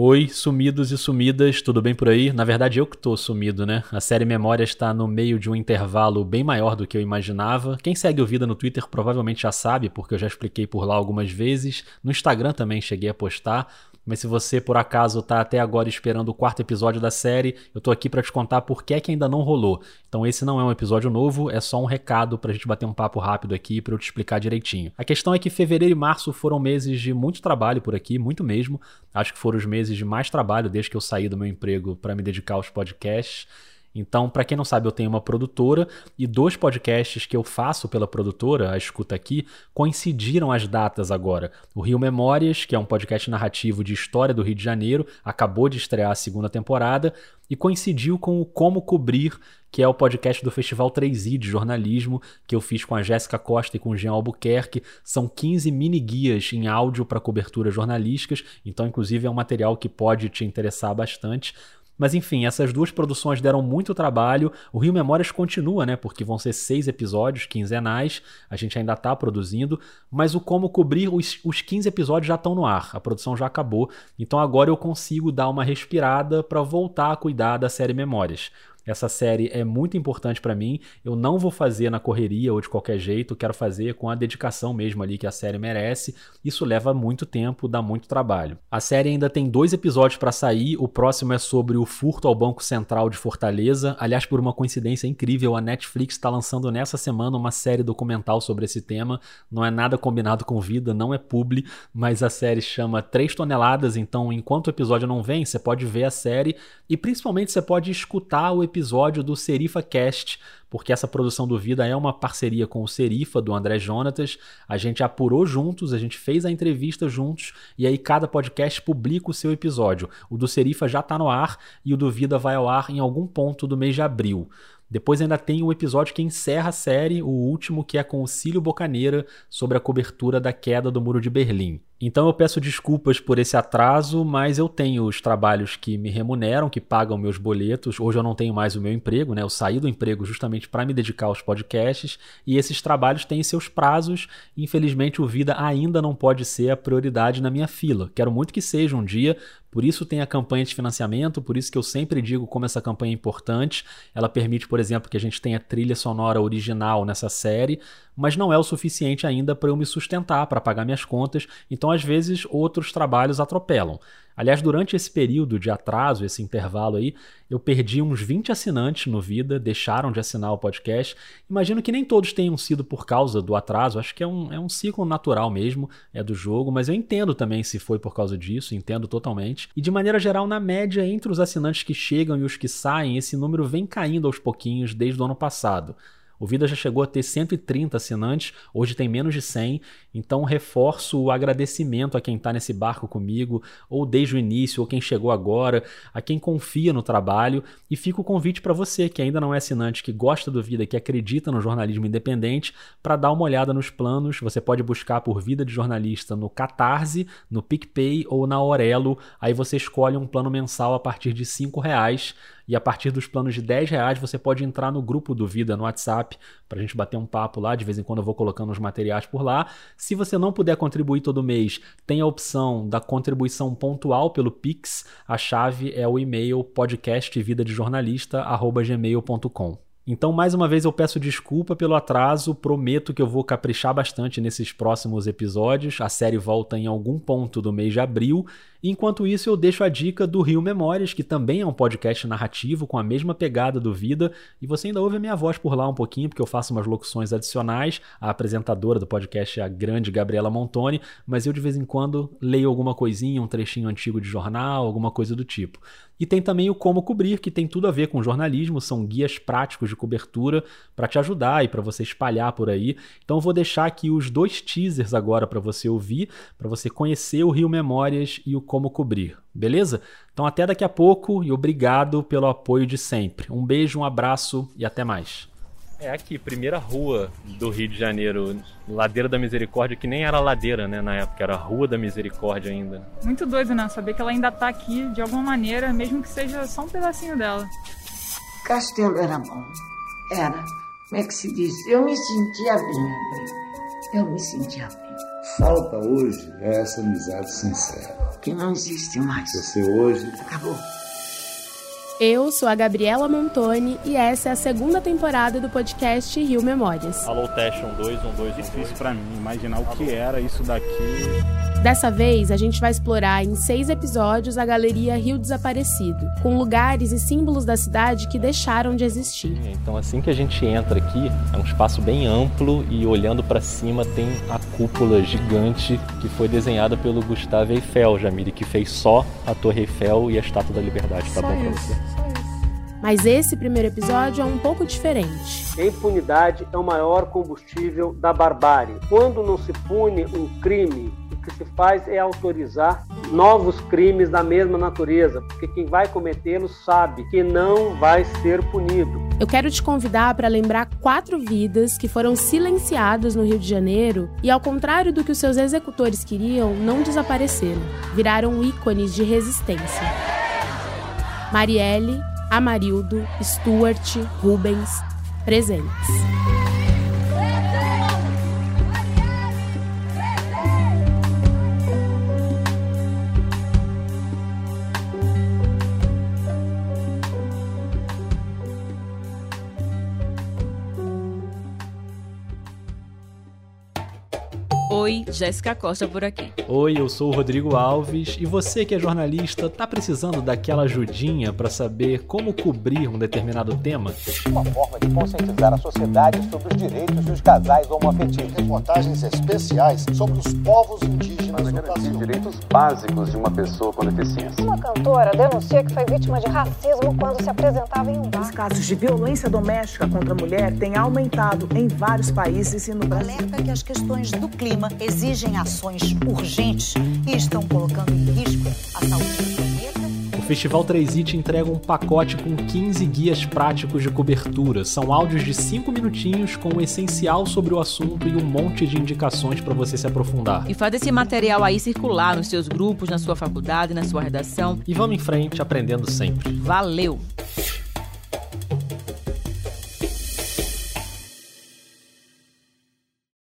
Oi, sumidos e sumidas, tudo bem por aí? Na verdade, eu que tô sumido, né? A série Memória está no meio de um intervalo bem maior do que eu imaginava. Quem segue o Vida no Twitter provavelmente já sabe, porque eu já expliquei por lá algumas vezes. No Instagram também cheguei a postar. Mas se você por acaso tá até agora esperando o quarto episódio da série, eu tô aqui para te contar por que é que ainda não rolou. Então esse não é um episódio novo, é só um recado pra gente bater um papo rápido aqui para eu te explicar direitinho. A questão é que fevereiro e março foram meses de muito trabalho por aqui, muito mesmo. Acho que foram os meses de mais trabalho desde que eu saí do meu emprego para me dedicar aos podcasts. Então, para quem não sabe, eu tenho uma produtora e dois podcasts que eu faço pela produtora, a escuta aqui, coincidiram as datas agora. O Rio Memórias, que é um podcast narrativo de história do Rio de Janeiro, acabou de estrear a segunda temporada e coincidiu com o Como Cobrir, que é o podcast do Festival 3i de jornalismo, que eu fiz com a Jéssica Costa e com o Jean Albuquerque. São 15 mini guias em áudio para coberturas jornalísticas, então inclusive é um material que pode te interessar bastante. Mas enfim, essas duas produções deram muito trabalho. O Rio Memórias continua, né? Porque vão ser seis episódios quinzenais. A gente ainda está produzindo. Mas o Como Cobrir, os, os 15 episódios já estão no ar. A produção já acabou. Então agora eu consigo dar uma respirada para voltar a cuidar da série Memórias. Essa série é muito importante para mim. Eu não vou fazer na correria ou de qualquer jeito, quero fazer com a dedicação mesmo ali que a série merece. Isso leva muito tempo, dá muito trabalho. A série ainda tem dois episódios para sair. O próximo é sobre o furto ao Banco Central de Fortaleza. Aliás, por uma coincidência incrível, a Netflix está lançando nessa semana uma série documental sobre esse tema. Não é nada combinado com vida, não é publi, mas a série chama 3 toneladas, então enquanto o episódio não vem, você pode ver a série e principalmente você pode escutar o episódio episódio do Serifa Cast, porque essa produção do Vida é uma parceria com o Serifa, do André Jonatas. A gente apurou juntos, a gente fez a entrevista juntos, e aí cada podcast publica o seu episódio. O do Serifa já está no ar e o do Vida vai ao ar em algum ponto do mês de abril. Depois ainda tem o episódio que encerra a série, o último que é com o Cílio Bocaneira, sobre a cobertura da queda do Muro de Berlim. Então eu peço desculpas por esse atraso, mas eu tenho os trabalhos que me remuneram, que pagam meus boletos. Hoje eu não tenho mais o meu emprego, né? Eu saí do emprego justamente para me dedicar aos podcasts e esses trabalhos têm seus prazos. Infelizmente, o Vida ainda não pode ser a prioridade na minha fila. Quero muito que seja um dia, por isso tem a campanha de financiamento, por isso que eu sempre digo como essa campanha é importante. Ela permite, por exemplo, que a gente tenha trilha sonora original nessa série, mas não é o suficiente ainda para eu me sustentar, para pagar minhas contas. Então, às vezes, outros trabalhos atropelam. Aliás, durante esse período de atraso, esse intervalo aí, eu perdi uns 20 assinantes no Vida, deixaram de assinar o podcast. Imagino que nem todos tenham sido por causa do atraso, acho que é um, é um ciclo natural mesmo, é do jogo, mas eu entendo também se foi por causa disso, entendo totalmente. E de maneira geral, na média, entre os assinantes que chegam e os que saem, esse número vem caindo aos pouquinhos desde o ano passado. O Vida já chegou a ter 130 assinantes, hoje tem menos de 100, então reforço o agradecimento a quem está nesse barco comigo, ou desde o início, ou quem chegou agora, a quem confia no trabalho, e fica o convite para você que ainda não é assinante, que gosta do Vida, que acredita no jornalismo independente, para dar uma olhada nos planos. Você pode buscar por Vida de Jornalista no Catarse, no PicPay ou na Orelo, aí você escolhe um plano mensal a partir de R$ reais e a partir dos planos de 10 reais você pode entrar no grupo do Vida no WhatsApp para a gente bater um papo lá. De vez em quando eu vou colocando os materiais por lá. Se você não puder contribuir todo mês, tem a opção da contribuição pontual pelo Pix. A chave é o e-mail podcastvidadejornalista@gmail.com. Então, mais uma vez, eu peço desculpa pelo atraso. Prometo que eu vou caprichar bastante nesses próximos episódios. A série volta em algum ponto do mês de abril Enquanto isso, eu deixo a dica do Rio Memórias, que também é um podcast narrativo com a mesma pegada do Vida, e você ainda ouve a minha voz por lá um pouquinho, porque eu faço umas locuções adicionais. A apresentadora do podcast é a grande Gabriela Montoni, mas eu de vez em quando leio alguma coisinha, um trechinho antigo de jornal, alguma coisa do tipo. E tem também o Como Cobrir, que tem tudo a ver com jornalismo, são guias práticos de cobertura para te ajudar e para você espalhar por aí. Então vou deixar aqui os dois teasers agora para você ouvir, para você conhecer o Rio Memórias e o como cobrir, beleza? Então até daqui a pouco e obrigado pelo apoio de sempre. Um beijo, um abraço e até mais. É aqui, primeira rua do Rio de Janeiro, Ladeira da Misericórdia, que nem era ladeira, né, na época, era Rua da Misericórdia ainda. Muito doido, né? Saber que ela ainda tá aqui de alguma maneira, mesmo que seja só um pedacinho dela. Castelo era bom. Era. Como é que se diz? Eu me sentia bem. Eu me sentia bem. Falta hoje é essa amizade sincera que não existe mais. Você hoje. Acabou. Eu sou a Gabriela Montoni e essa é a segunda temporada do podcast Rio Memórias. Alô, teste 1, 2, 1, 2, 1, Difícil para mim imaginar o que era isso daqui. Dessa vez, a gente vai explorar em seis episódios a Galeria Rio Desaparecido, com lugares e símbolos da cidade que deixaram de existir. Então, assim que a gente entra aqui, é um espaço bem amplo e olhando para cima tem a cúpula gigante que foi desenhada pelo Gustavo Eiffel, Jamile, que fez só a Torre Eiffel e a Estátua da Liberdade. Tá Só bom pra isso, você? Mas esse primeiro episódio é um pouco diferente. Impunidade é o maior combustível da barbárie. Quando não se pune um crime, que se faz é autorizar novos crimes da mesma natureza, porque quem vai cometê-los sabe que não vai ser punido. Eu quero te convidar para lembrar quatro vidas que foram silenciadas no Rio de Janeiro e, ao contrário do que os seus executores queriam, não desapareceram. Viraram ícones de resistência. Marielle, Amarildo, Stuart, Rubens, presentes. Oi, Jéssica Costa por aqui. Oi, eu sou o Rodrigo Alves e você que é jornalista tá precisando daquela ajudinha para saber como cobrir um determinado tema? uma forma de conscientizar a sociedade sobre os direitos dos casais homoafetivos. Reportagens especiais sobre os povos indígenas no Brasil. Direitos básicos de uma pessoa com deficiência. Uma cantora denuncia que foi vítima de racismo quando se apresentava em um bar. Os casos de violência doméstica contra a mulher têm aumentado em vários países e no Brasil. Alerta que as questões do clima exigem ações urgentes e estão colocando em risco a saúde do planeta. O Festival 3IT entrega um pacote com 15 guias práticos de cobertura. São áudios de 5 minutinhos com o essencial sobre o assunto e um monte de indicações para você se aprofundar. E faz esse material aí circular nos seus grupos, na sua faculdade, na sua redação. E vamos em frente aprendendo sempre. Valeu!